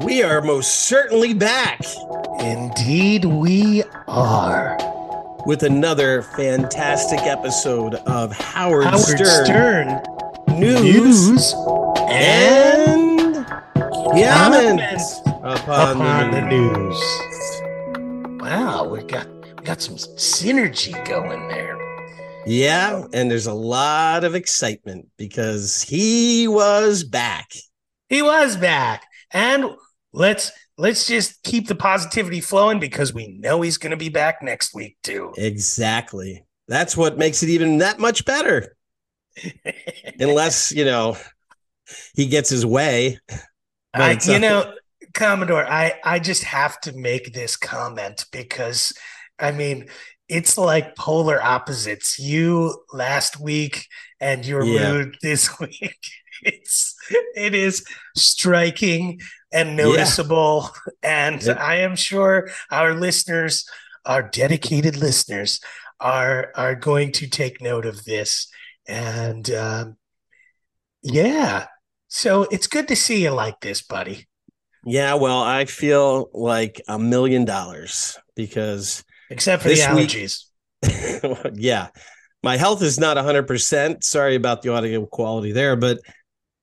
We are most certainly back Indeed, we are. with another fantastic episode of Howard, Howard Stern, Stern, News, News and comment Comments upon, upon the the news. news. Wow, we got we got some synergy going there. Yeah, and there's a lot of excitement because he was back. He was back, and let's let's just keep the positivity flowing because we know he's going to be back next week too. Exactly. That's what makes it even that much better. Unless, you know, he gets his way. I, you know, Commodore, I I just have to make this comment because I mean it's like polar opposites. You last week and your Yeah. mood this week. It's it is striking and noticeable, and Yep. I am sure our listeners, our dedicated listeners, are are going to take note of this. And um, yeah, so it's good to see you like this, buddy. Yeah, well, I feel like a million dollars because, Except for the This week- allergies. yeah, my health is not 100%. Sorry about the audio quality there. But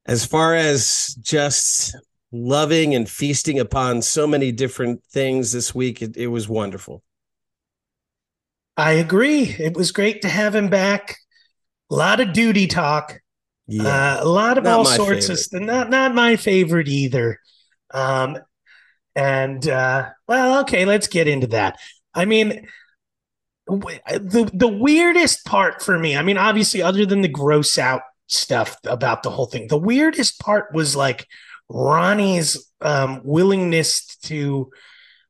as far as just loving and feasting upon so many different things this week, it, it was wonderful. I agree. It was great to have him back. A lot of duty talk. Yeah. Uh, a lot of Not all sorts of favorite. stuff. Not not my favorite either. Um, and uh, well, okay, let's get into that. I mean, w- the the weirdest part for me. I mean, obviously, other than the gross out stuff about the whole thing, the weirdest part was like Ronnie's um, willingness to.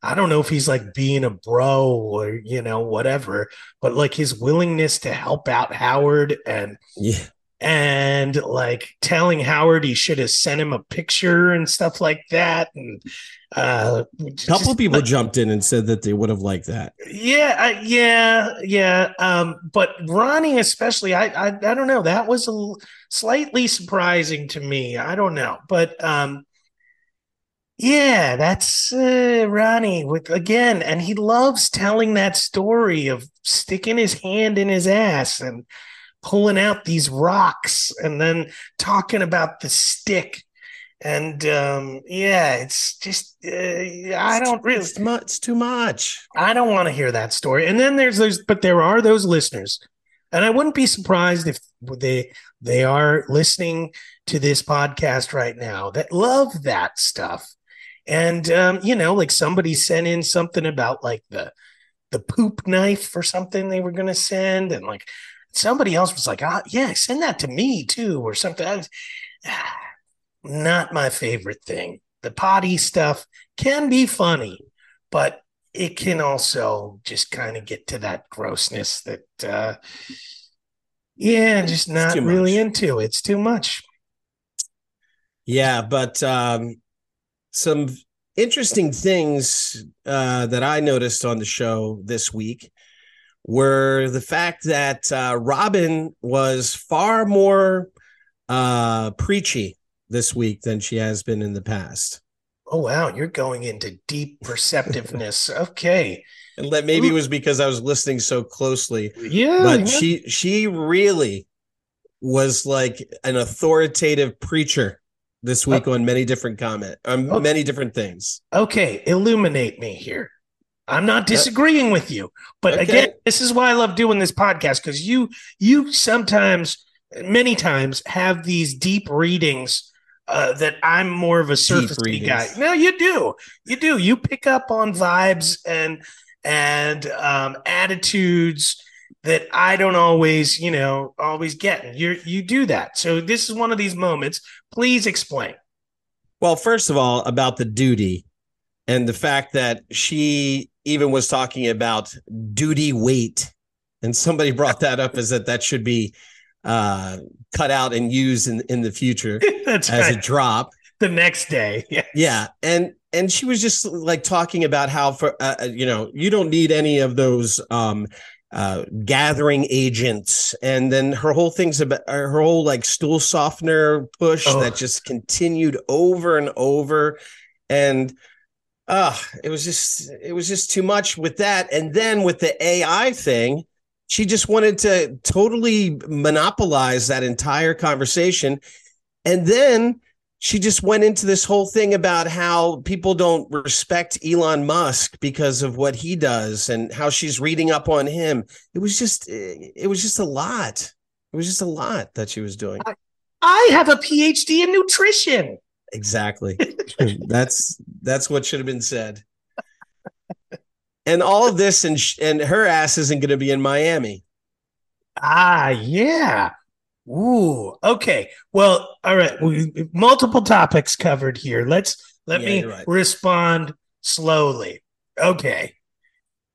I don't know if he's like being a bro or you know whatever, but like his willingness to help out Howard and yeah. And like telling Howard he should have sent him a picture and stuff like that. And uh, A couple just, people like, jumped in and said that they would have liked that. yeah, I- yeah, yeah. Um, but Ronnie, especially, I, I, I don't know. That was a slightly surprising to me. I don't know, but um, yeah, that's uh, Ronnie with again, and he loves telling that story of sticking his hand in his ass and pulling out these rocks and then talking about the stick. And um, yeah, it's just uh, I don't really It's, mu- it's too much. I don't want to hear that story. And then there's those, but there are those listeners, and I wouldn't be surprised if they they are listening to this podcast right now that love that stuff. And um, you know, like somebody sent in something about like the the poop knife or something they were going to send, and like somebody else was like, "Ah, yeah, send that to me too," or something. Was, not my favorite thing. The potty stuff can be funny, but it can also just kind of get to that grossness that uh yeah just not really into it's too much Yeah, but um, some interesting things uh, that I noticed on the show this week were the fact that uh, Robin was far more uh, preachy this week than she has been in the past. oh wow you're going into deep perceptiveness okay And that maybe it was because I was listening so closely, yeah but yeah. she she really was like an authoritative preacher this week on many different comment on Oh. many different things. okay illuminate me here i'm not disagreeing with you but Okay. again this is why i love doing this podcast because you you sometimes many times have these deep readings uh, that i'm more of a surface guy. no you do. You do. You pick up on vibes and and um, attitudes that i don't always you know always get you you do that. So this is one of these moments. Please explain. Well, first of all, about the duty and the fact that she even was talking about duty weight. And somebody brought that up as that that should be uh, cut out and used in, in the future that's as a drop. the next day yeah Yeah. And and she was just like talking about how for uh, uh, you know you don't need any of those um uh gathering agents and then her whole thing's about uh, her whole like stool softener push Oh. that just continued over and over and uh it was just it was just too much with that and then with the ai thing she just wanted to totally monopolize that entire conversation and then she just went into this whole thing about how people don't respect Elon Musk because of what he does and how she's reading up on him. It was just it was just a lot. It was just a lot that she was doing. I, I have a PhD in nutrition. Exactly. that's that's what should have been said. And all of this and sh- and her ass isn't going to be in Miami. Ah, yeah. Ooh, okay. Well, all right. We, multiple topics covered here. Let's let yeah, me right. respond slowly. Okay.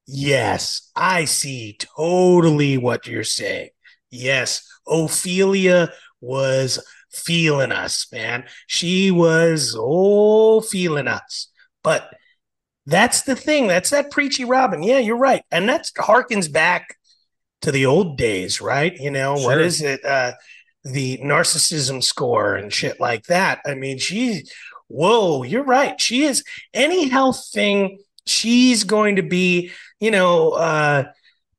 Yes, I see totally what you're saying. Yes, Ophelia was feeling us, man. She was oh feeling us. But that's the thing. That's that preachy Robin. Yeah, you're right. And that harkens back to the old days, right? You know, sure. what is it? Uh, the narcissism score and shit like that. I mean, she, whoa, you're right. She is any health thing, she's going to be, you know, uh,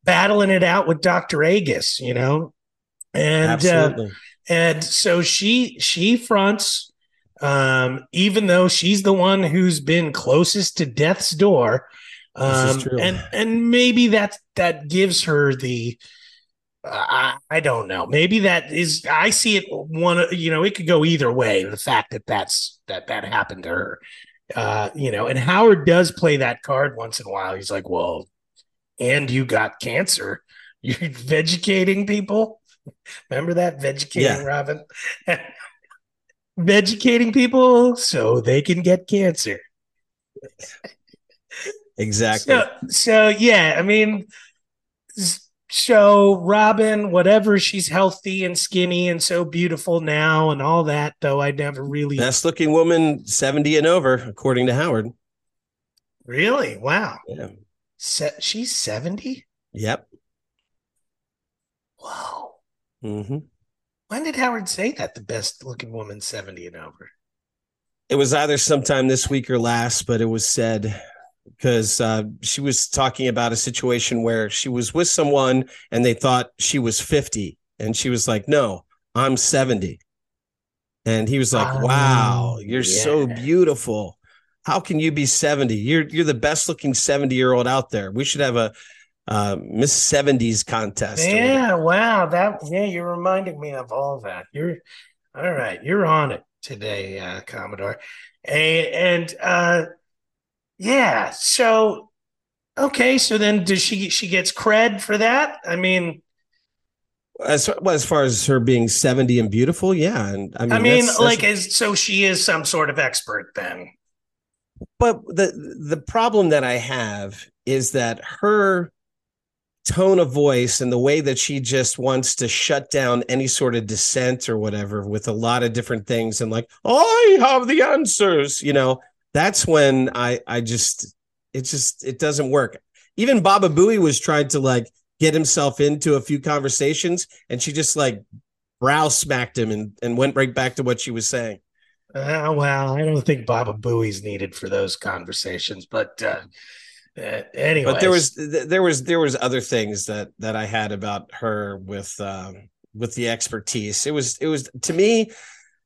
battling it out with Dr. Agus, you know? And, uh, and so she, she fronts, um, even though she's the one who's been closest to death's door. Um, and, and maybe that, that gives her the, I, I don't know. Maybe that is. I see it one. You know, it could go either way. The fact that that's that that happened to her. Uh, you know, and Howard does play that card once in a while. He's like, "Well, and you got cancer. You're vegating people. Remember that vegating, yeah. Robin? vegating people so they can get cancer." Exactly. So, so yeah, I mean so Robin, whatever she's healthy and skinny and so beautiful now and all that, though I never really best looking woman 70 and over, according to Howard. Really? Wow. Yeah. Se- she's 70? Yep. Whoa. Mm-hmm. When did Howard say that? The best looking woman 70 and over. It was either sometime this week or last, but it was said because uh, she was talking about a situation where she was with someone and they thought she was 50 and she was like no i'm 70 and he was like wow you're yeah. so beautiful how can you be 70 you're you're the best looking 70 year old out there we should have a uh, miss 70s contest yeah wow that yeah you're reminding me of all that you're all right you're on it today uh, commodore and, and uh yeah. So okay. So then does she she gets cred for that? I mean as well, as far as her being 70 and beautiful, yeah. And I mean, I mean, that's, like that's, as so she is some sort of expert then. But the the problem that I have is that her tone of voice and the way that she just wants to shut down any sort of dissent or whatever with a lot of different things and like I have the answers, you know that's when I I just it just it doesn't work. Even Baba Booey was trying to like get himself into a few conversations, and she just like brow smacked him and and went right back to what she was saying. Uh, well, I don't think Baba Booey's needed for those conversations, but uh, uh, anyway. But there was there was there was other things that that I had about her with um, with the expertise. It was it was to me,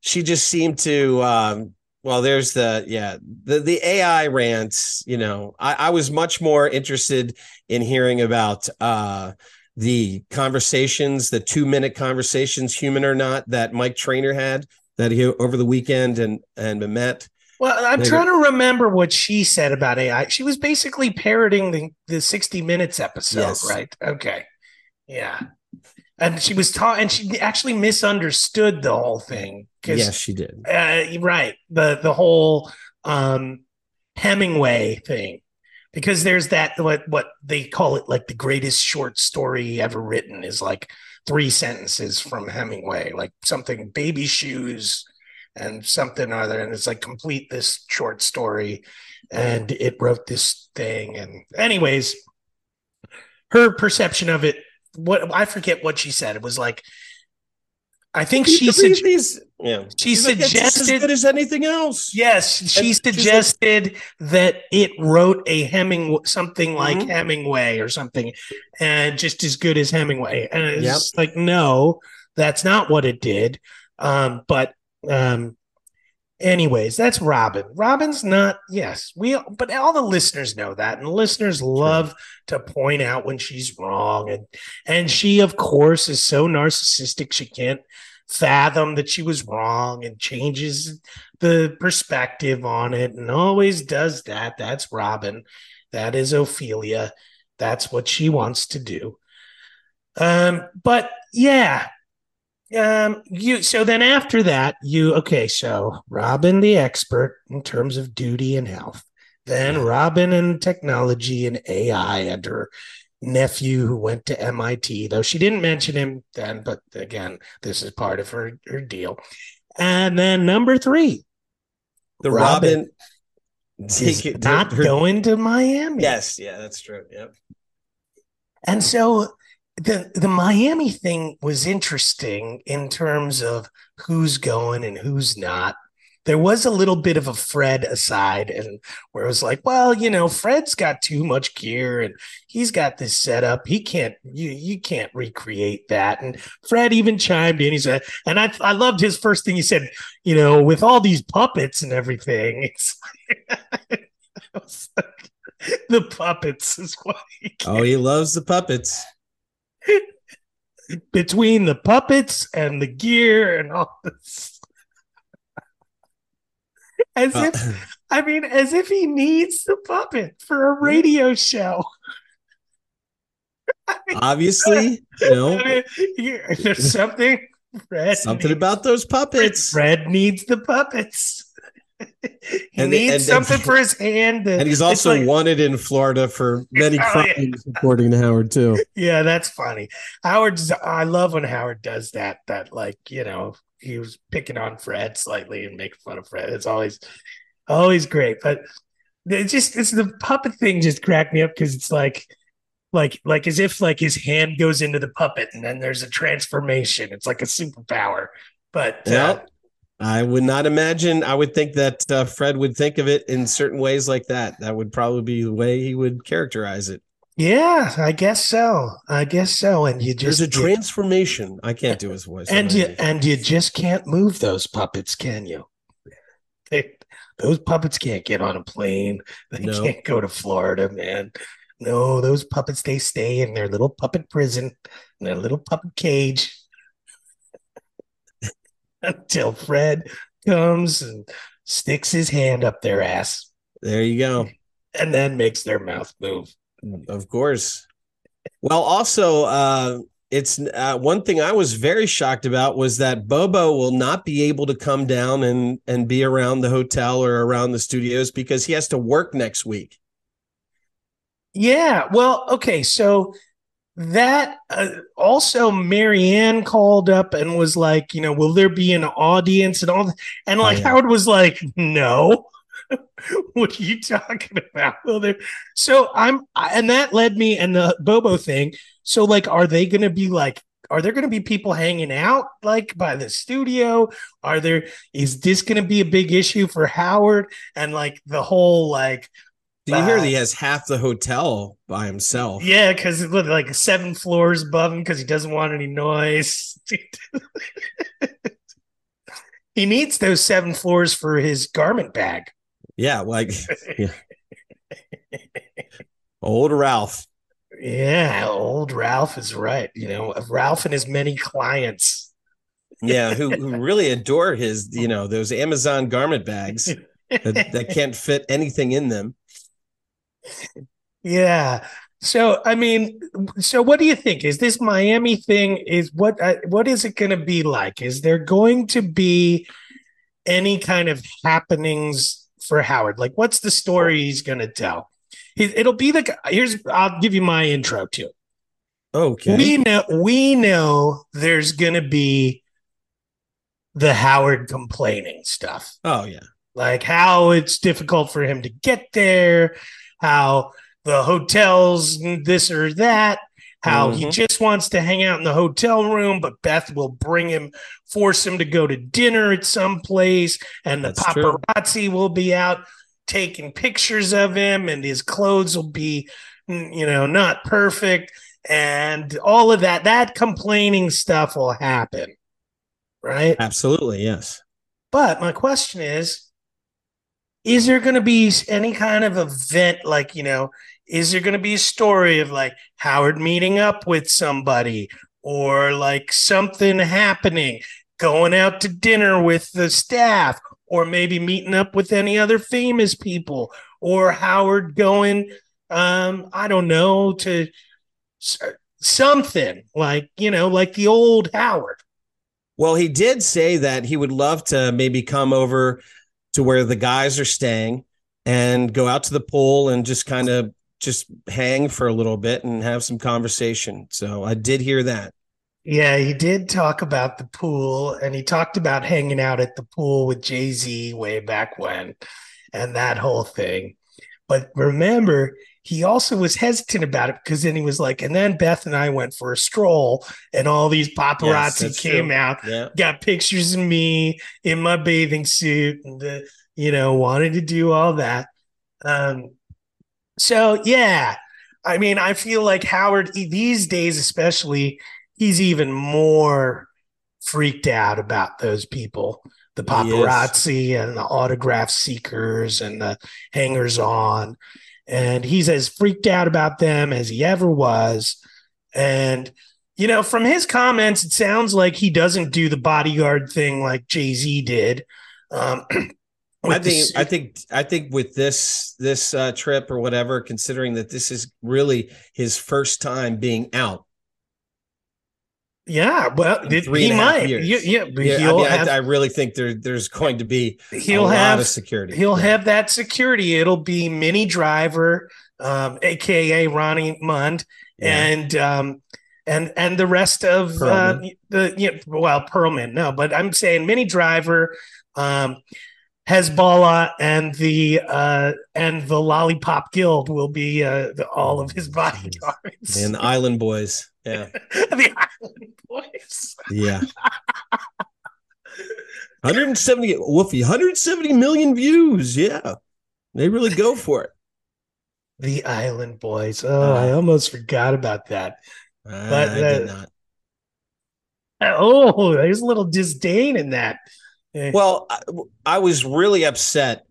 she just seemed to um, well, there's the yeah the the AI rants. You know, I, I was much more interested in hearing about uh, the conversations, the two minute conversations, human or not, that Mike Trainer had that he over the weekend and and met. Well, I'm trying to remember what she said about AI. She was basically parroting the, the 60 Minutes episode, yes. right? Okay. Yeah and she was taught and she actually misunderstood the whole thing yes she did uh, right the the whole um hemingway thing because there's that what what they call it like the greatest short story ever written is like three sentences from hemingway like something baby shoes and something or other and it's like complete this short story and it wrote this thing and anyways her perception of it what I forget what she said. It was like I think she sug- yeah. she She's like, as suggested good as anything else. Yes, she like- suggested that it wrote a Heming something like Mhm. Hemingway or something, and just as good as Hemingway. And it's Yep. like, no, that's not what it did. Um, but um, anyways, that's Robin. Robin's not. Yes, we. But all the listeners know that, and listeners love to point out when she's wrong, and and she, of course, is so narcissistic she can't fathom that she was wrong and changes the perspective on it and always does that. That's Robin. That is Ophelia. That's what she wants to do. Um, but yeah. Um, you so then after that, you okay, so Robin the expert in terms of duty and health, then Robin and technology and AI and her nephew who went to MIT, though she didn't mention him then, but again, this is part of her, her deal. And then number three, The Robin Robin, take it, not her- going to Miami. Yes, yeah, that's true. Yep. And so the the Miami thing was interesting in terms of who's going and who's not. There was a little bit of a Fred aside, and where it was like, well, you know, Fred's got too much gear and he's got this setup. He can't, you you can't recreate that. And Fred even chimed in. He said, and I I loved his first thing. He said, you know, with all these puppets and everything, it's was like, the puppets is why. Oh, he loves the puppets. Between the puppets and the gear and all this. As Uh, if I mean, as if he needs the puppet for a radio show. obviously, you know, I mean, there's something Fred something needs, about those puppets. Fred needs the puppets. he And- needs and- something for his hand. And he's also like- wanted in Florida for many Oh, yeah. crimes, according to Howard too. Yeah, that's funny. Howard's I love when Howard does that, that like, you know, he was picking on Fred slightly and making fun of Fred. It's always always great. But it just it's the puppet thing just cracked me up because it's like like like as if like his hand goes into the puppet and then there's a transformation. It's like a superpower. But uh, Yeah. I would not imagine. I would think that uh, Fred would think of it in certain ways like that. That would probably be the way he would characterize it. yeah, I guess so. I guess so. And you just There's a transformation. I can't do his voice. and you and you just can't move those puppets, can you? They, those puppets can't get on a plane. They No. can't go to Florida, man. No, those puppets they stay in their little puppet prison, in their little puppet cage until Fred comes and sticks his hand up their ass there you go. and then makes their mouth move. Of course. Well, also, uh, it's uh, one thing I was very shocked about was that Bobo will not be able to come down and and be around the hotel or around the studios because he has to work next week. Yeah, well, okay, so that uh, also Marianne called up and was like, you know, will there be an audience and all that? And Oh, like yeah. Howard was like, no. what are you talking about? Well, there. So I'm, and that led me and the Bobo thing. So like, are they going to be like? Are there going to be people hanging out like by the studio? Are there? Is this going to be a big issue for Howard and like the whole like? Do you hear that he has half the hotel by himself? Yeah, because it looked like seven floors above him because he doesn't want any noise. he needs those seven floors for his garment bag. Yeah, like yeah. old Ralph. Yeah, old Ralph is right. You know, Ralph and his many clients. Yeah, who, who really adore his, you know, those Amazon garment bags that, that can't fit anything in them. Yeah. So, I mean, so what do you think? Is this Miami thing? Is what? Uh, what is it going to be like? Is there going to be any kind of happenings for Howard? Like, what's the story he's going to tell? It'll be the. gu- Here's. I'll give you my intro to it. Okay. We know. We know there's going to be the Howard complaining stuff oh yeah. like how it's difficult for him to get there, how the hotels this or that, how he Mhm. just wants to hang out in the hotel room, but Beth will bring him, force him to go to dinner at some place, and the That's true. paparazzi will be out taking pictures of him, and his clothes will be, mm, you know, not perfect, and all of that. That complaining stuff will happen, right? Absolutely, yes. But my question is is there going to be any kind of event like, you know, is there going to be a story of like Howard meeting up with somebody or like something happening, going out to dinner with the staff or maybe meeting up with any other famous people or Howard going um I don't know to something like, you know, like the old Howard. Well, he did say that he would love to maybe come over to where the guys are staying and go out to the pool and just kind of just hang for a little bit and have some conversation. So I did hear that. Yeah, he did talk about the pool and he talked about hanging out at the pool with Jay Z way back when and that whole thing. But remember, he also was hesitant about it because then he was like, and then Beth and I went for a stroll and all these paparazzi that's came true. out, Yeah. got pictures of me in my bathing suit and, uh, you know, wanted to do all that. Um, so, yeah, I mean, I feel like Howard these days, especially, he's even more freaked out about those people the paparazzi and the autograph seekers and the hangers on and he's as freaked out about them as he ever was and you know from his comments it sounds like he doesn't do the bodyguard thing like jay-z did um I with the think. I think I think with this this uh, trip or whatever, considering that this is really his first time being out. Yeah well in it- three he and a half might yeah, yeah but Yeah, I, he'll mean, have I, I really think there there's going to be he'll a lot have of security. He'll Yeah. have that security. It'll be Mini Driver, um, aka Ronnie Mund, Yeah. and um, and and the rest of uh, the know, well Perlman. No, but I'm saying Mini Driver, um, Hezbollah, and the uh, and the Lollipop Guild will be uh, the, all of his bodyguards. and the Island Boys. Yeah, the Island Boys. yeah. 170 Woofy, 170 million views. Yeah, they really go for it. The Island Boys. Oh, I almost forgot about that. I, But, I did uh, not. Oh, there's a little disdain in that. Well, I, I was really upset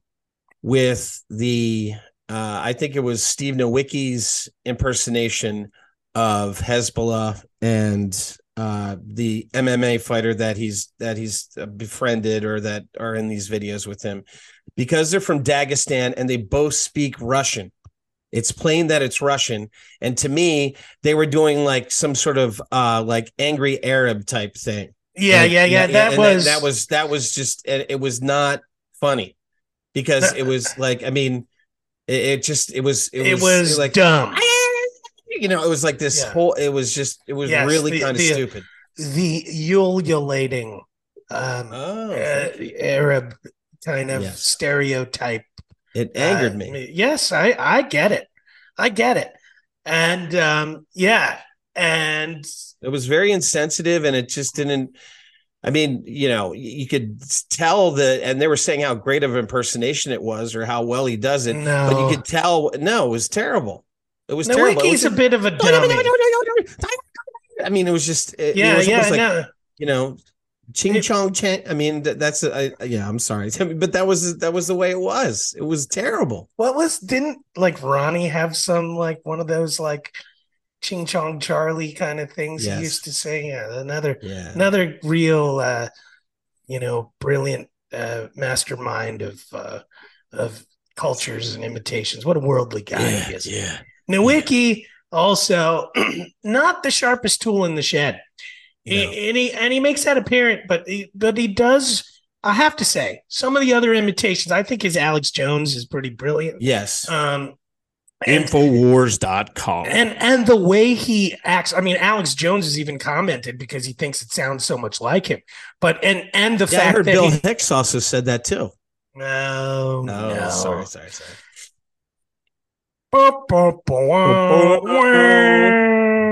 with the. Uh, I think it was Steve Nowicki's impersonation of Hezbollah and uh, the MMA fighter that he's that he's befriended or that are in these videos with him, because they're from Dagestan and they both speak Russian. It's plain that it's Russian, and to me, they were doing like some sort of uh, like angry Arab type thing. Yeah, Like, yeah, yeah. That was that, was that was just it, it was not funny because it was like I mean it, it just it was it, it was like dumb. you know it was like this Yeah. whole it was just it was Yes, really kind of stupid. The ululating um, Oh, uh, Arab kind of Yes. stereotype. it angered Uh, me. Yes, I I get it. I get it. And um, yeah, and It was very insensitive, and it just didn't. I mean, you know, you could tell that, and they were saying how great of impersonation it was, or how well he does it. no, But you could tell, no, it was terrible. It was terrible. It Nowicki's a bit of a dummy. I mean, it was just. It, Yeah, it was yeah, like, no. you know, ching chong chang. I mean, that, that's a, I, yeah. I'm sorry, but that was that was the way it was. It was terrible. What was didn't like Ronnie have some like one of those like Ching Chong Charlie kind of things Yes. he used to say? Yeah, another Yeah, another real uh you know brilliant uh mastermind of uh of cultures and imitations. What a worldly guy yeah, he is. yeah. Nowicki also not the sharpest tool in the shed. He- No. and he and he makes that apparent, but he, but he does. I have to say, some of the other imitations, I think his Alex Jones is pretty brilliant. Yes. Um, Infowars.com. and and the way he acts, I mean, Alex Jones has even commented because he thinks it sounds so much like him. But and and the yeah, I fact heard that Bill he, Hicks also said that too. no, Oh, no, sorry, sorry, sorry.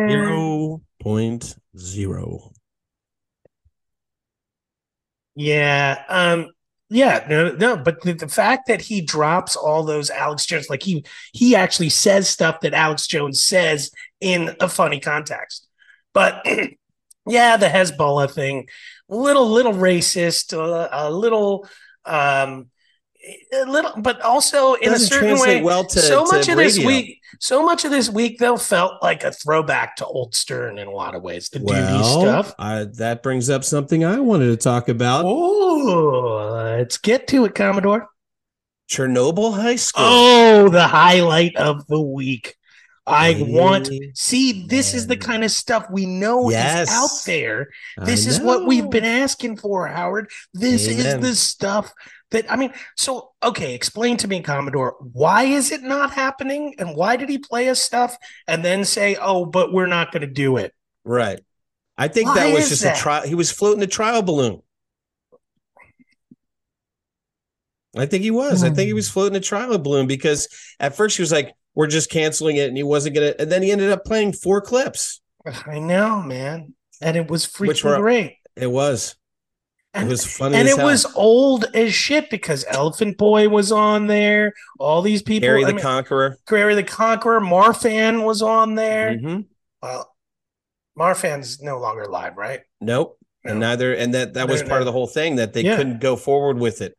Zero point zero. Yeah. Um, yeah, no, no, but the, the, fact that he drops all those Alex Jones, like he he actually says stuff that Alex Jones says in a funny context. But yeah, the Hezbollah thing, little little racist, uh, a little um a little, but also in a certain way. Well to, so to much radio. of this week, so much of this week though felt like a throwback to old Stern in a lot of ways. The well, duty stuff. I, that brings up something I wanted to talk about. Oh, let's get to it, Commodore. Chernobyl High School. Oh, the highlight of the week. I Amen. want see this is the kind of stuff we know Yes. is out there. I This is what we've been asking for, Howard. This is the stuff that I mean, so okay, explain to me, Commodore, why is it not happening? And why did he play us stuff and then say, Oh, but we're not gonna do it? right. I think Why that was just that? a trial. He was floating a trial balloon. I think he was. I think he was Hmm. floating a trial balloon because at first he was like, "We're just canceling it," and he wasn't gonna. And then he ended up playing four clips. I know, man. And it was freaking were- great. It was. It was funny. and as it hell. was old as shit because Elephant Boy was on there. All these people, Harry the mean, Conqueror. Gary the Conqueror, Marfan was on there. Mhm. Well, Marfan's no longer alive, right? Nope. And neither, and that that was No, part no. of the whole thing that they Yeah. couldn't go forward with it.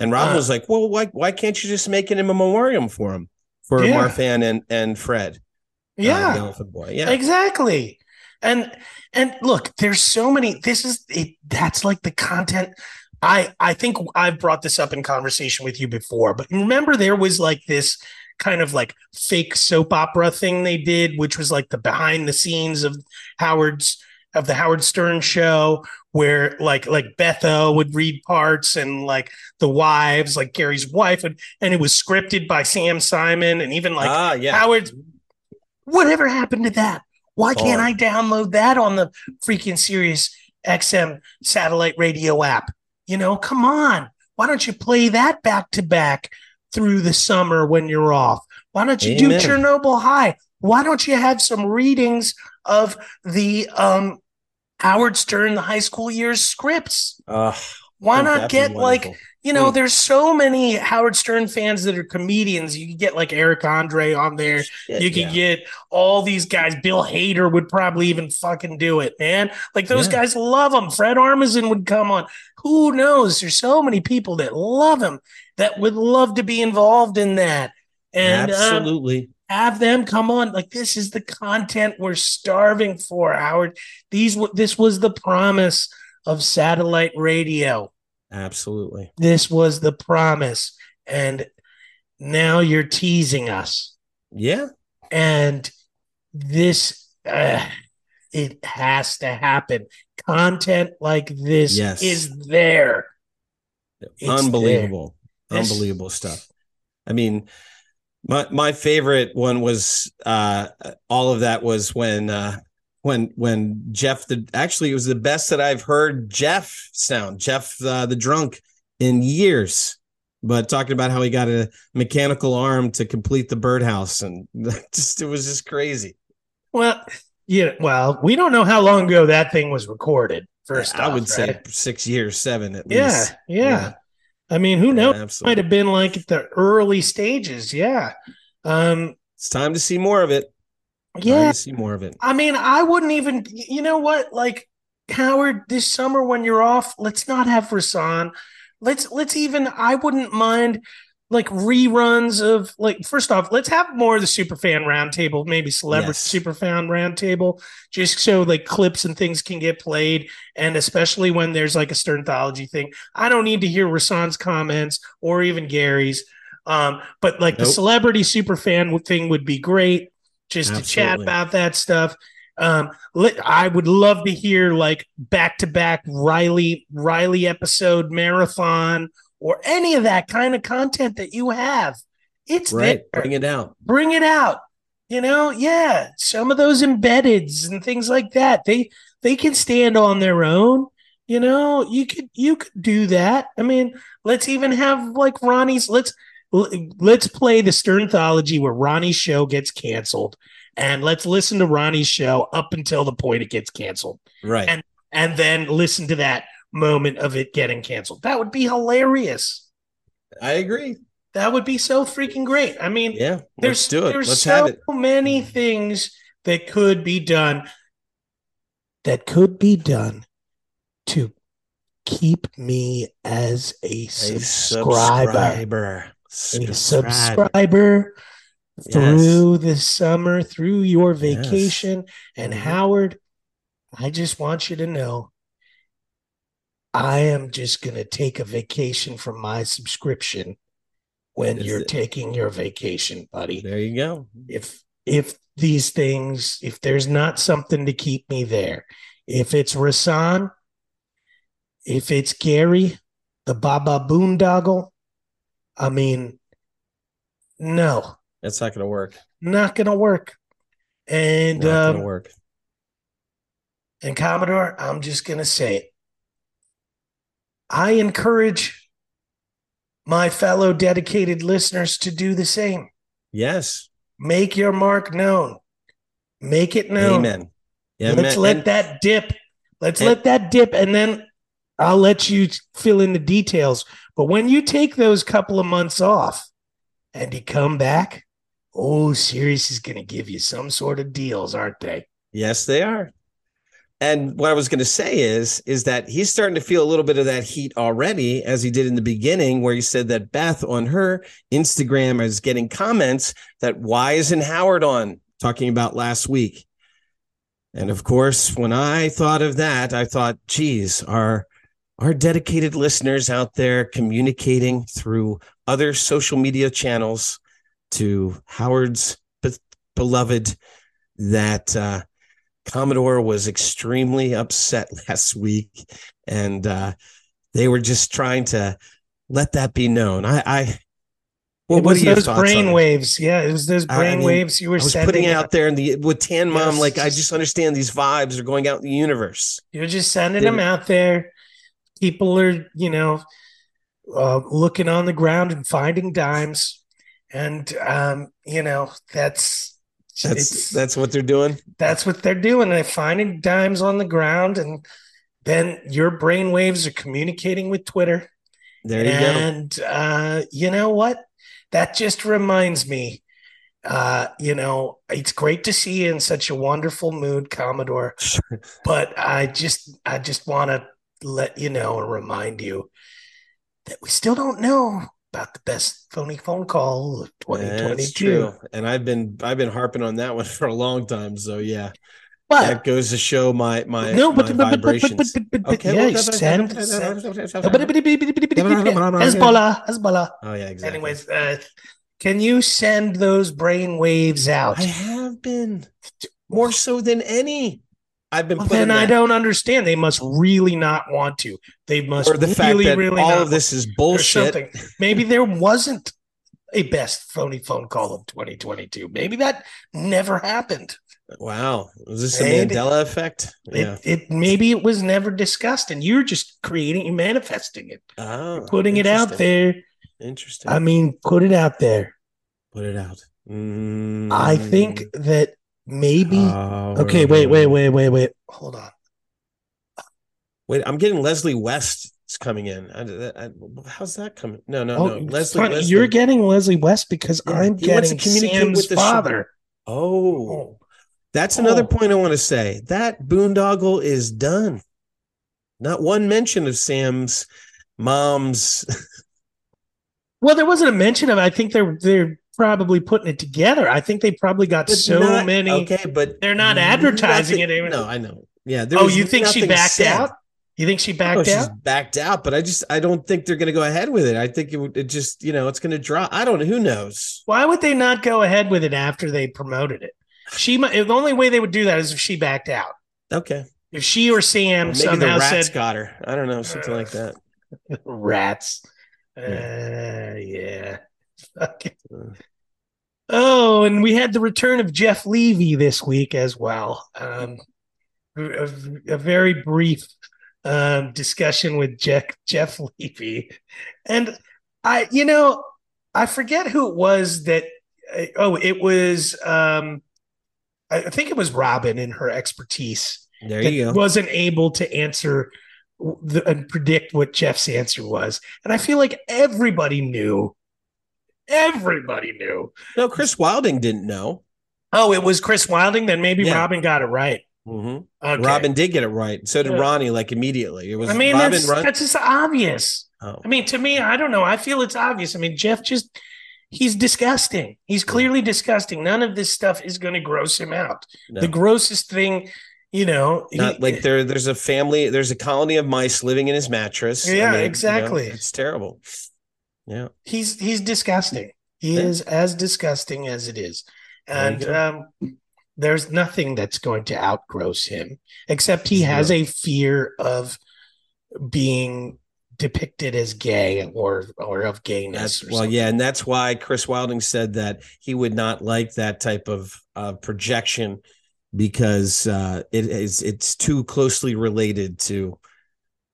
And Rob Uh. was like, "Well, why why can't you just make it a memoriam for him for Yeah. Marfan and and Fred, uh, Yeah, the Elephant Boy? Yeah, exactly. And and look, there's so many. This is it. That's like the content. I I think I've brought this up in conversation with you before, but remember there was like this kind of like fake soap opera thing they did, which was like the behind the scenes of Howard's of the Howard Stern show, where like like Betho would read parts and like the wives, like Gary's wife, and and it was scripted by Sam Simon and even like ah, yeah, Howard. Whatever happened to that? Why can't Gone. I download that on the freaking Sirius XM satellite radio app? You know, come on. Why don't you play that back to back through the summer when you're off? Why don't you Amen. do Chernobyl High? Why don't you have some readings of the um, Howard Stern the high school years scripts? Ugh, Why not get like wonderful. You know, Mm. there's so many Howard Stern fans that are comedians. You can get like Eric Andre on there. Shit, You can yeah. get all these guys. Bill Hader would probably even fucking do it, man. Like those Yeah. guys love him. Fred Armisen would come on. Who knows? There's so many people that love him that would love to be involved in that. And um, absolutely. have them come on. Like this is the content we're starving for, Howard. These this was the promise of satellite radio. Absolutely. This was the promise. And now you're teasing us. Yeah. And this, uh, it has to happen. Content like this Yes. is there. It's Unbelievable. there. Unbelievable stuff. I mean, my my favorite one was uh all of that was when uh when when Jeff the actually it was the best that I've heard Jeff sound, Jeff uh, the drunk in years. But talking about how he got a mechanical arm to complete the birdhouse and just it was just crazy. Well, yeah. Well, we don't know how long ago that thing was recorded. First, I off, would say six years, seven at yeah, least. yeah, yeah. I mean, who knows? Might have been like at the early stages. Yeah. Um. It's time to see more of it. Yeah. see more of it. I mean, I wouldn't even. You know what? Like Howard, this summer when you're off, let's not have Rasan. Let's let's even. I wouldn't mind like reruns of like. First off, let's have more of the superfan roundtable, maybe celebrity Yes. superfan roundtable, just so like clips and things can get played, and especially when there's like a Sternthology thing. I don't need to hear Rasan's comments or even Gary's. Um, but like the Nope. celebrity superfan thing would be great just to chat about that stuff. Um, I would love to hear like back to back Riley Riley episode marathon or any of that kind of content that you have. It's Right. there. Bring it out. Bring it out. You know, yeah, some of those embeddeds and things like that. They they can stand on their own. You know, you could you could do that. I mean, let's even have like Ronnie's. Let's let's play the Sternthology where Ronnie's show gets canceled, and let's listen to Ronnie's show up until the point it gets canceled. Right. And and then listen to that moment of it getting canceled. That would be hilarious. I agree. That would be so freaking great. I mean, Yeah. there's let's do it. there's Let's so have it. many mm-hmm. things that could be done that could be done to keep me as a A subscriber, subscriber. A Subscribe. subscriber through the summer, through your Yes. vacation. And Mhm. Howard, I just want you to know I am just going to take a vacation from my subscription when Is you're it- taking your vacation, buddy. There you go. If if these things, if there's not something to keep me there, if it's Rasan, if it's Gary, the Baba Boondoggle, I mean, no, it's not going to work. not gonna work. And Not um, going to work. and Commodore, I'm just gonna say it. I encourage my fellow dedicated listeners to do the same. Yes. Make your mark known. Make it known. Amen. Yeah, Let's man. let And- that dip. Let's and- let that dip, and then I'll let you fill in the details. But when you take those couple of months off and you come back, oh, Sirius is going to give you some sort of deals, aren't they? Yes, they are. And what I was going to say is, is that he's starting to feel a little bit of that heat already, as he did in the beginning, where he said that Beth on her Instagram is getting comments that why isn't Howard on talking about last week? And of course, when I thought of that, I thought, geez, our our dedicated listeners out there communicating through other social media channels to Howard's be- beloved that uh, Commodore was extremely upset last week, and uh, they were just trying to let that be known. I, I well, it what was are those brain waves. Yeah, it was those I brain mean, waves you were I putting out there in the with Tan Mom, Yes, like I just- understand these vibes are going out in the universe. You're just sending Did them out there. People are, you know, uh, looking on the ground and finding dimes, and um, you know that's That's that's what they're doing. that's what they're doing. They're finding dimes on the ground, and then your brain waves are communicating with Twitter. There you go. and uh, you know what? That just reminds me. Uh, you know, it's great to see you in such a wonderful mood, Commodore. But I just, I just want to let you know and remind you that we still don't know about the best phony phone call of That's 2022. true. And I've been I've been harping on that one for a long time. So yeah, But that goes to show my my no, my but, but, but, but, but, but, but, but, Okay, yeah, well, send, send. Hezbollah, Hezbollah. Oh yeah, exactly. Anyways, uh, can you send those brain waves out? I have been more so than any. I've been Well, then I don't understand. They must really not want to. They must or the really, fact that really all of this is bullshit. Maybe there wasn't a best phony phone call of 2022. Maybe that never happened. Wow, was this a Maybe. Mandela effect? Yeah. It, it maybe it was never discussed, and you're just creating and manifesting it, oh, putting it out there. Interesting. I mean, put it out there. Put it out. Mm. I think that maybe. Oh, okay, wait, wait, wait, wait, wait. Hold on. Wait, I'm getting Leslie West is coming in. I, I, how's that coming? No, no, Oh, no. Leslie funny. West. You're getting Leslie West because Yeah, I'm he wants to getting communicate Sam's with the show. father. Oh. oh, that's another Oh. point I want to say. That boondoggle is done. Not one mention of Sam's mom's. Well, there wasn't a mention of. I think they're they're probably putting it together. I think they probably got but so not- many. Okay, but They're not advertising nothing- it. No, I know. Yeah. Oh, you think she backed said. out? You think she Oh, backed she's out? backed out, but I just I don't think they're going to go ahead with it. I think it would it just you know it's going to drop. I don't know. Who knows? Why would they not go ahead with it after they promoted it? She. The only way they would do that is if she backed out. Okay, If she or Sam maybe somehow rats said got her. I don't know, something like that. rats. Uh, Yeah. yeah. Oh, and we had the return of Jeff Levy this week as well. Um, a, a very brief um, discussion with Jeff, Jeff Levy. And I, you know, I forget who it was that, uh, oh, it was, um, I think it was Robin in her expertise There you go. wasn't able to answer the, and predict what Jeff's answer was. And I feel like everybody knew. Everybody knew. No, Chris Wilding didn't know. Oh, it was Chris Wilding. Then maybe Yeah. Robin got it right. Mhm. Okay. Robin did get it right. So did Yeah. Ronnie, like immediately. It was I mean, Robin that's, Ron- that's just obvious. oh. I mean, to me, I don't know. I feel it's obvious. I mean, Jeff just, he's disgusting. He's clearly disgusting. None of this stuff is going to gross him out. no. The grossest thing, you know, he- like there. There's a family. There's a colony of mice living in his mattress. Yeah, you know, exactly. it's terrible. Yeah. he's he's disgusting. He Yeah. is as disgusting as it is, and um, there's nothing that's going to outgross him except he has a fear of being depicted as gay or or of gayness. Or well, something. yeah, and that's why Chris Wilding said that he would not like that type of uh, projection because uh, it is it's too closely related to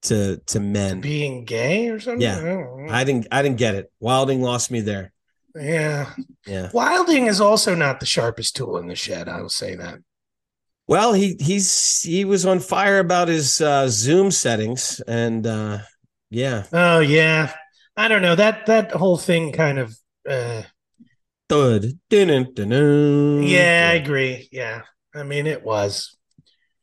to to men. being gay or something. Yeah. I. I didn't I didn't get it. Wilding lost me there. yeah. Yeah. Wilding is also not the sharpest tool in the shed. I will say that. Well, he he's he was on fire about his uh, Zoom settings, and uh, yeah, Oh yeah. I don't know that that whole thing kind of. Uh, Thud. Yeah, I agree. Yeah, I mean it was.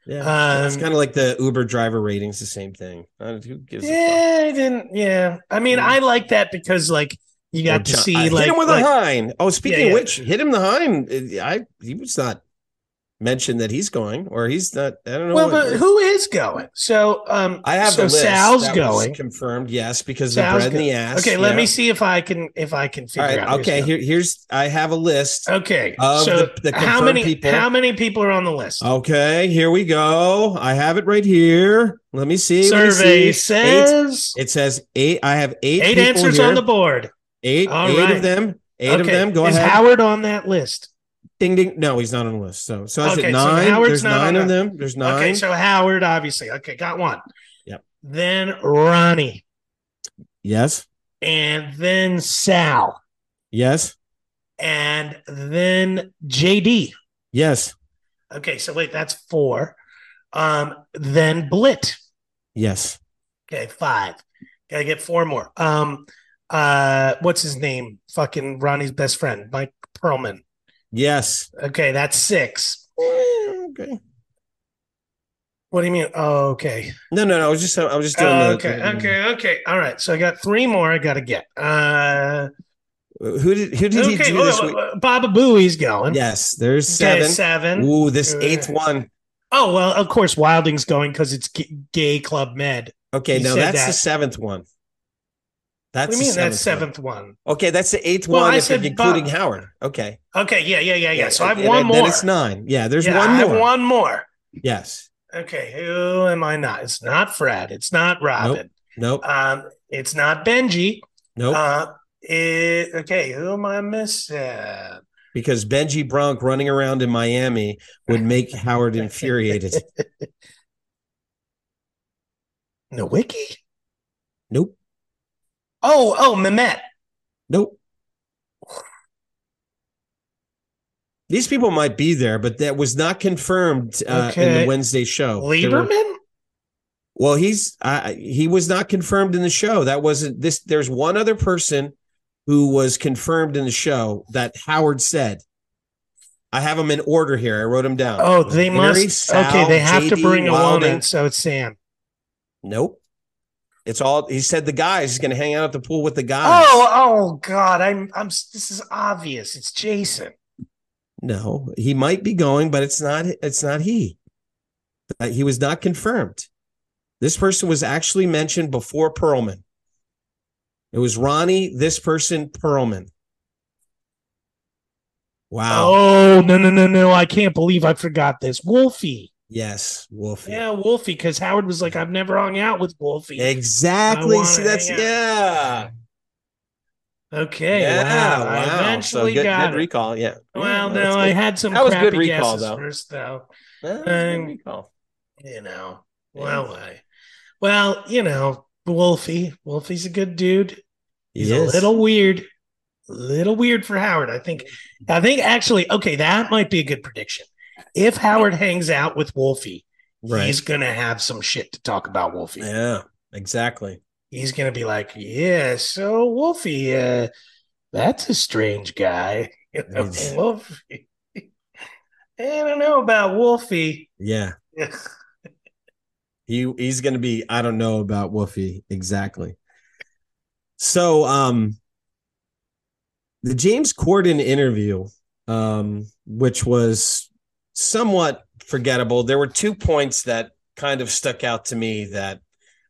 Yeah. it's Um, kind of like the Uber driver ratings, the same thing. Uh, Who gives? Yeah, I didn't. Yeah, I mean, Yeah. I like that because like you got Or to John- see uh, like, hit him with like- a hind. Oh, speaking Yeah, of which, hit him the hind. Uh, I he was not mentioned that he's going, or he's not. I don't know. well, what- but who is going? So um, I have so. Sal's That going. confirmed. Yes, because Sal's the bread in the ass. Okay, let yeah. me see if I can if I can figure right. out. Okay. Here, here's. I have a list. Okay, so the- the how many people. how many people are on the list? Okay, here we go. I have it right here. Let me see. let me Survey see. Eight. says It says eight. I have eight. eight answers here. on the board. Eight. All eight right. of them. Eight of them. Go is ahead. Howard on that list? Ding ding. No, he's not on the list. So so I Okay, so nine. Howard's There's nine on of them. There's nine. Okay, so Howard obviously. Okay, got one. Yep. Then Ronnie, yes. and then Sal, Yes. and then JD. Yes. Okay, so wait, that's four. Um, then Blit. Yes. Okay, five. Gotta get four more. Um, uh, what's his name? Fucking Ronnie's best friend, Mike Perlman. Yes. Okay, that's six. Eh, Okay. What do you mean? Oh, okay. No, no, no. I was just I was just doing Oh, okay, the- okay, okay. All right. So I got three more I gotta get. Uh Who did who did he okay, do this well, week? uh, Baba Booey's going. Yes, there's Okay, seven. seven. Ooh, this eighth one. Oh well, of course Wilding's going because it's G- Gay Club Med. Okay, he now said that's the seventh one. That's What do you mean that's seventh seventh one? one. Okay, that's the eighth Well, one if including Bob- Howard. Okay. Okay, yeah, yeah, yeah, yeah. So I have and one more. Then it's nine. Yeah, there's Yeah, one I more. have one more. Yes. Okay, who am I not? It's not Fred. It's not Robin. Nope. Um, it's not Benji. Nope. Uh, it, okay, who am I missing? because Benji Bronk running around in Miami would make Howard infuriated. Nowicki? Nope. Oh, oh, Mehmet. Nope. These people might be there, but that was not confirmed uh, in the Wednesday show. Were- Lieberman? Well, he's uh, he was not confirmed in the show. That wasn't this. There's one other person who was confirmed in the show that Howard said. I have them in order here. I wrote them down. Oh, they must. Sal, okay, they have to bring a Wilding. woman, so it's Sam. Nope. It's all he said. The guys he's going to hang out at the pool with the guys. Oh, oh God! I'm, I'm. This is obvious. It's Jason. no, he might be going, but it's not. It's not he. Uh, He was not confirmed. This person was actually mentioned before Perlman. It was Ronnie. This person Perlman. Wow. Oh no, no, no, no! I can't believe I forgot this. Wolfie. Yes, Wolfie. Yeah, Wolfie. Because Howard was like, I've never hung out with Wolfie. Exactly. See, that's yeah. Okay. yeah. wow. I eventually so good, got good recall. Yeah. Well, Yeah, no, I good. had some That was good recall, guesses though. first, though. That was good Um, recall. You know, Yeah. well, I, well, you know, Wolfie. Wolfie's a good dude. He's He a little weird, A little weird for Howard. I think. I think actually, okay, that might be a good prediction. If Howard hangs out with Wolfie, Right. he's gonna have some shit to talk about Wolfie. yeah, exactly. He's gonna be like, "Yeah, so Wolfie, uh, that's a strange guy." You know, Yes. Wolfie. I don't know about Wolfie. Yeah. He he's gonna be, I don't know about Wolfie exactly. So um the James Corden interview, um, which was somewhat forgettable. There were two points that kind of stuck out to me that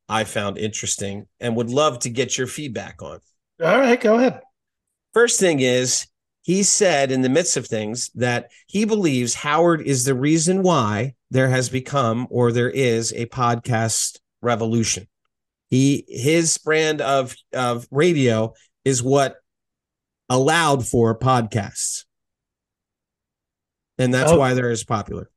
I found interesting and would love to get your feedback on. All right, go ahead. First thing is, he said in the midst of things that he believes Howard is the reason why there has become or there is a podcast revolution. He his brand of of radio is what allowed for podcasts. And that's Oh. why they're as popular.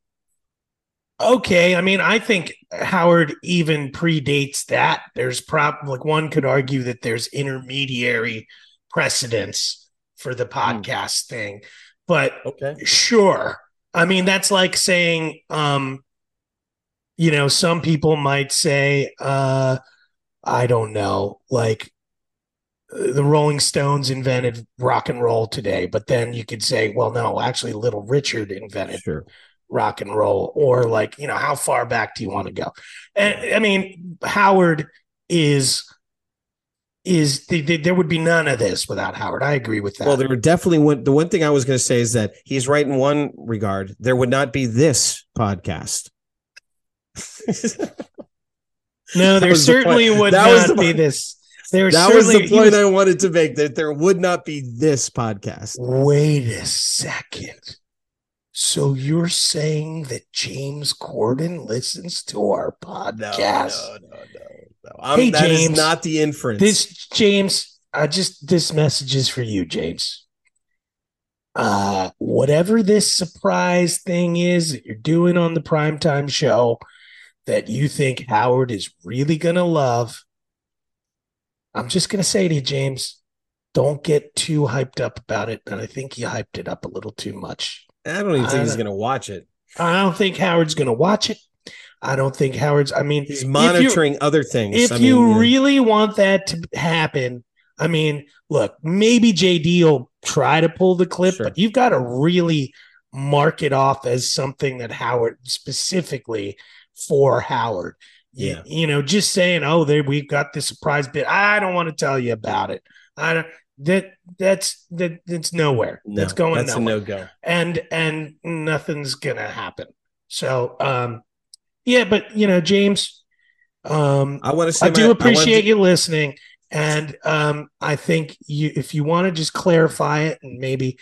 Okay, I mean, I think Howard even predates that. There's prob like one could argue that there's intermediary precedence for the podcast thing, but Okay. sure. I mean, that's like saying, um, you know, some people might say, uh, I don't know, like the Rolling Stones invented rock and roll today, but then you could say, well, no, actually, Little Richard invented Sure. rock and roll or like you know how far back do you want to go and i mean howard is is th- th- there would be none of this without howard i agree with that Well, there definitely one. The one thing I was going to say is that he's right in one regard. There would not be this podcast. no there was the certainly would That not the be this there that was the point was- I wanted to make. That there would not be this podcast. wait a second so you're saying that james corden listens to our podcast no, no, no. I'm, Hey, that is James, not the inference. This James, I just this message is for you, James. Uh, whatever this surprise thing is that you're doing on the primetime show that you think Howard is really gonna love, I'm just gonna say to you, James, don't get too hyped up about it. And I think you hyped it up a little too much. I don't even think he's going to watch it. I don't think Howard's gonna watch it. I don't think Howard's. I mean, He's monitoring other things. if I you mean, really want that to happen, I mean, look, maybe JD will try to pull the clip, Sure. but you've got to really mark it off as something that Howard specifically for Howard. You- Yeah. You, know, just saying, oh, there we've got this surprise bit. I don't want to tell you about it. I don't that that's that that's nowhere. no, that's going That's nowhere a no go. and and nothing's gonna happen. So um yeah, but you know, James, um I want to say I do my- appreciate want you listening. And um I think you if you want to just clarify it and maybe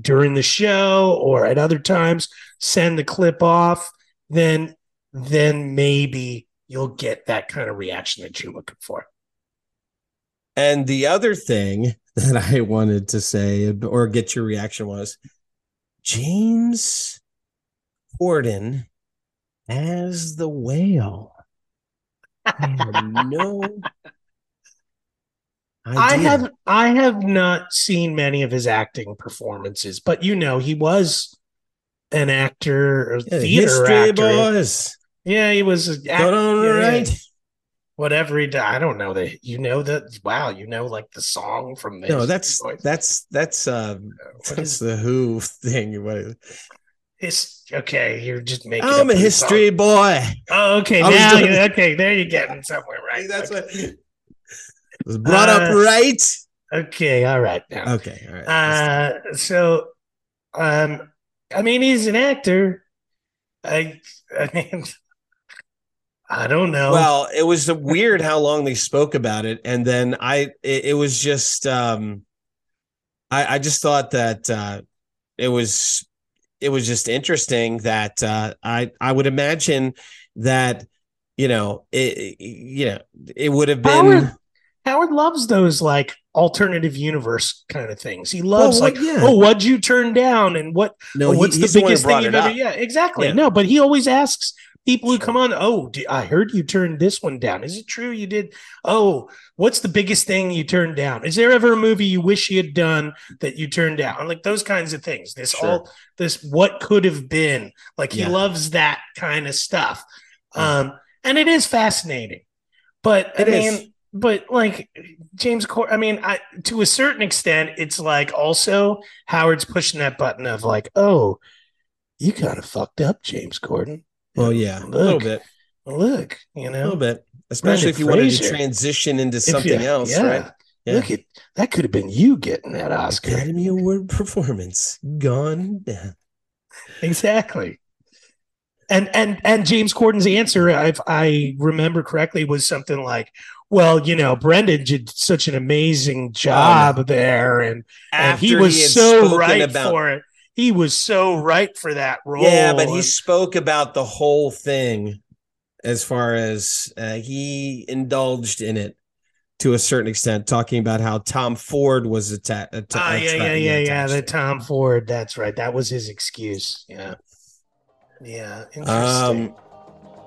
during the show or at other times send the clip off, then then maybe you'll get that kind of reaction that you're looking for. And the other thing that I wanted to say or get your reaction was James Corden as the whale. I no I have I have not seen many of his acting performances, but you know he was an actor, a Yeah, theater actor. boys. Yeah, he was act- on yeah. right. Whatever he did, I don't know that. You know that? Wow, you know like the song from the No, that's Boys? that's that's um What that's is the Who thing. What- his. Okay, you're just making. I'm a history song. boy. Oh, okay, I now you okay. There you're getting somewhere, right? That's okay. what was brought up Uh, right. Okay, all right now. Okay, all right. Uh, so, um, I mean, he's an actor. I, I mean, I don't know. Well, it was weird how long they spoke about it, and then I it, it was just um I, I just thought that uh it was it was just interesting that uh I I would imagine that you know it, you know it would have been Howard, Howard loves those like alternative universe kind of things. He loves Well, like, yeah. oh, what'd you turn down, and what? no oh, he- what's he's the biggest brought thing you've ever? up. Yeah, exactly. Yeah. No, but he always asks people who come on. Oh, i heard you turned this one down. Is it true you did? Oh, what's the biggest thing you turned down? Is there ever a movie you wish you had done that you turned down? Like those kinds of things. This Sure. all this what could have been. Like he loves that kind of stuff. Yeah. Um, and it is fascinating. But I It is. mean, but like James Cor I mean, I to a certain extent, it's like also Howard's pushing that button of like, oh, you kind of fucked up, James Corden. Well, yeah, a little bit, Look, you know, a little bit, especially Brendan if you wanted to transition into something you- else, yeah. right? Yeah. Look at that could have been you getting that Oscar. Academy Award performance gone down. Exactly. And and and James Corden's answer, if I remember correctly, was something like, "Well, you know, Brendan did such an amazing oh, job there, and and he was had so right about- for it. He was so right for that role." Yeah, but he spoke about the whole thing as far as uh, he indulged in it to a certain extent, talking about how Tom Ford was atta- atta- Ah, yeah, yeah, yeah, yeah. The Tom Ford. That's right. That was his excuse. Yeah, yeah. Interesting. Um,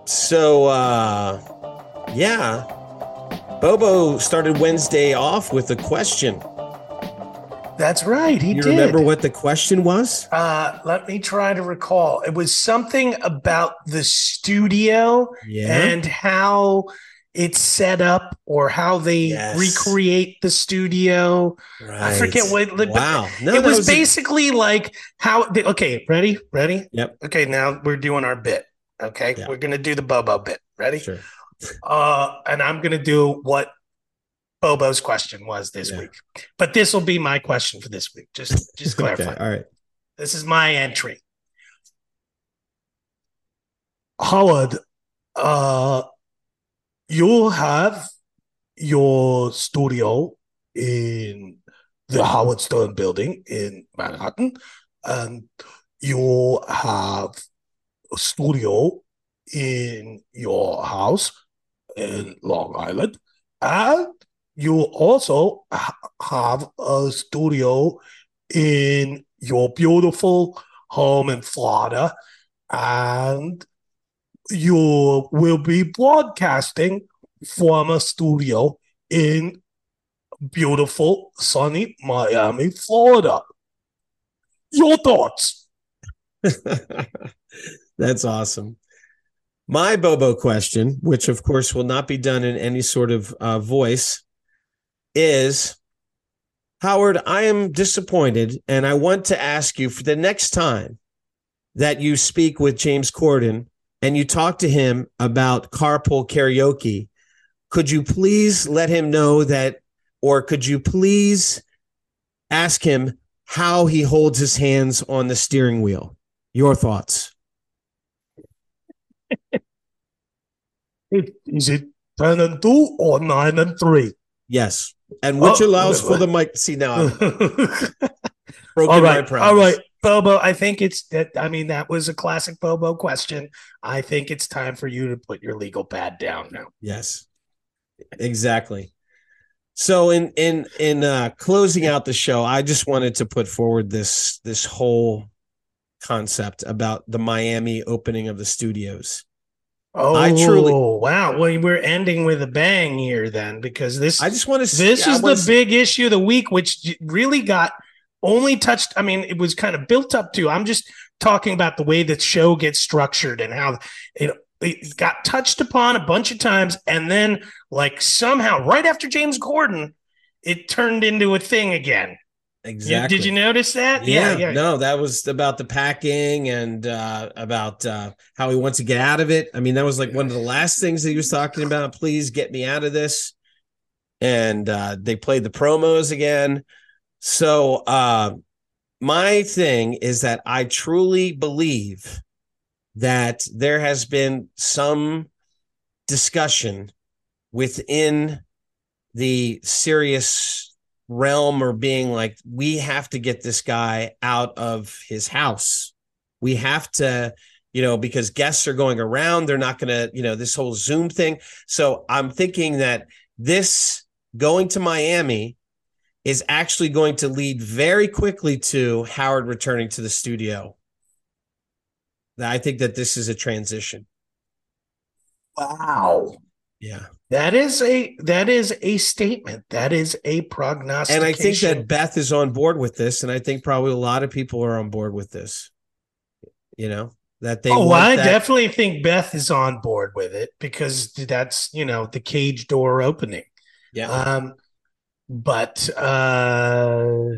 so uh, yeah, Bobo started Wednesday off with a question. That's right. He did. you did. remember what the question was? Uh, let me try to recall. It was something about the studio Yeah, and how it's set up or how they Yes. recreate the studio. I forget what. Wow, no, it was, a- basically like how. they- Okay, ready? Ready? Yep. Okay, now we're doing our bit. Okay, Yeah. we're gonna do the Bobo bit. Ready? Sure. Uh, and I'm gonna do what Bobo's question was this Yeah. week. But this will be my question for this week. Just, just clarify. Okay, all right. This is my entry. Howard, uh, you have your studio in the Howard Stern building in Manhattan, and you have a studio in your house in Long Island, and you also ha- have a studio in your beautiful home in Florida, and you will be broadcasting from a studio in beautiful, sunny Miami, Florida. Your thoughts? That's awesome. My Bobo question, which of course will not be done in any sort of uh, voice, is Howard, I am disappointed, and I want to ask you for the next time that you speak with James Corden and you talk to him about carpool karaoke, could you please let him know that, or could you please ask him how he holds his hands on the steering wheel? Your thoughts. Is it 10 and 2 or 9 and 3? Yes. And which Oh, allows for the mic. See, now all broken my right, promise. all right, Bobo. I think it's that. I mean, that was a classic Bobo question. I think it's time for you to put your legal pad down now. Yes. Exactly. So in in in uh closing out the show, I just wanted to put forward this this whole concept about the Miami opening of the studios. Oh, I truly- oh, wow. Well, we're ending with a bang here then, because this I just want to this is the s- big issue of the week, which really got only touched. I mean, it was kind of built up to. I'm just talking about the way the show gets structured and how it, it got touched upon a bunch of times, and then like somehow right after James Corden, it turned into a thing again. You- exactly. did you notice that? Yeah, no, that was about the packing and uh, about uh, how he wants to get out of it. I mean, that was like one of the last things that he was talking about. Please get me out of this. And uh, they played the promos again. So, uh, my thing is that I truly believe that there has been some discussion within the Sirius realm or being like we have to get this guy out of his house. We have to you know because guests are going around. They're not going to you know this whole zoom thing. So i'm thinking that this going to miami is actually going to lead very quickly to howard returning to the studio. I think that this is a transition. Wow. Yeah. That is a that is a statement. That is a prognostication. And I think that Beth is on board with this, and I think probably a lot of people are on board with this. You know that they. Oh, I that- definitely think Beth is on board with it because that's you know the cage door opening. Yeah. Um, but uh,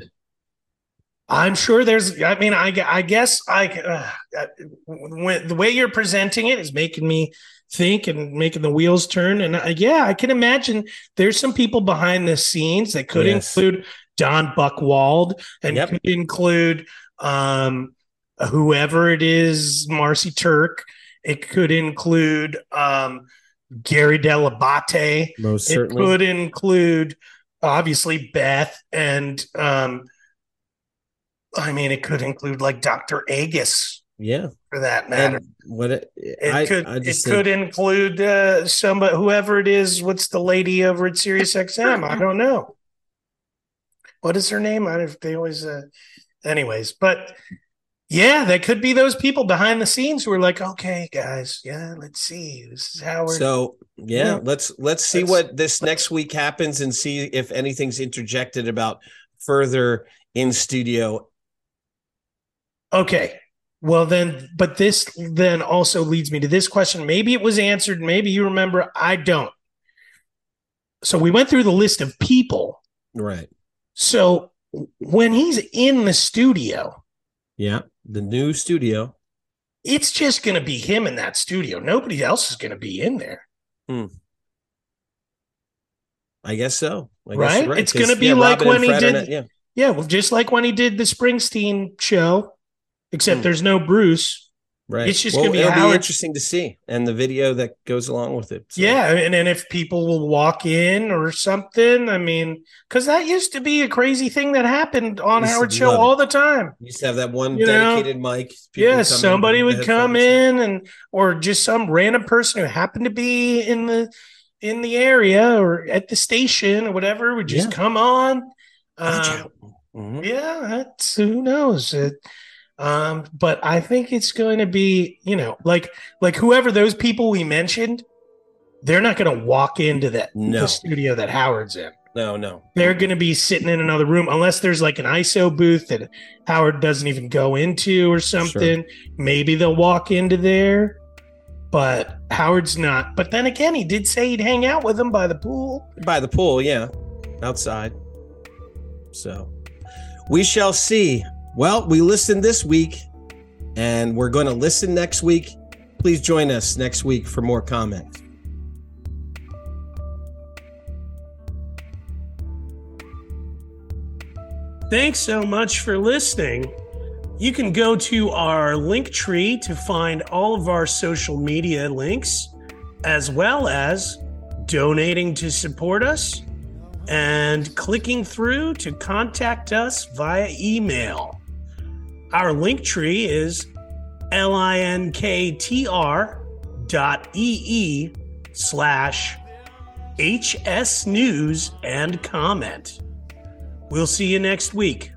I'm sure there's. I mean, I, I guess I uh, when the way you're presenting it is making me think and making the wheels turn. And uh, yeah, I can imagine there's some people behind the scenes that could Yes. include Don Buchwald and Yep. could include um, whoever it is, Marci Turk. It could include um, Gary Dell'Abate. most certainly. It could include obviously Beth and um I mean it could include like Dr. Agus Yeah. for that matter. And what it, it I, could I it could include uh somebody whoever it is, what's the lady over at Sirius XM? I don't know. What is her name? I don't they always uh anyways, but yeah, that could be those people behind the scenes who are like, okay, guys, yeah, let's see. This is how we're so yeah, Yeah. let's let's see Let's- what this next week happens and see if anything's interjected about further in studio. Okay. Well, then, but this then also leads me to this question. Maybe it was answered. Maybe you remember. I don't. So we went through the list of people. Right. So when he's in the studio, Yeah. The new studio. it's just going to be him in that studio. Nobody else is going to be in there. Hmm. I guess so. I guess Right? you're gonna be yeah, like Robin when he did- not- yeah. Yeah. Well, just like when he did the Springsteen show, except Hmm. there's no Bruce. Right. It's just well, gonna be it'll be interesting to see and the video that goes along with it. So, Yeah, and then if people will walk in or something, I mean, because that used to be a crazy thing that happened on Howard Show all the time. You used to have that one You know, dedicated mic. People Yeah, somebody would come in and or just some random person who happened to be in the in the area or at the station or whatever would just Yeah. come on. Um. Mhm. yeah, that's who knows. It, um, but I think it's going to be, you know, like like whoever those people we mentioned, they're not going to walk into that No. the studio that Howard's in. No, no. They're going to be sitting in another room unless there's like an ISO booth that Howard doesn't even go into or something. Maybe they'll walk into there, but Howard's not. But then again, he did say he'd hang out with them by the pool. By the pool, yeah. Outside. So we shall see. Well, we listened this week and we're going to listen next week. Please join us next week for more comments. Thanks so much for listening. You can go to our link tree to find all of our social media links, as well as donating to support us and clicking through to contact us via email. Our link tree is linktr dot ee slash hs news and comment. We'll see you next week.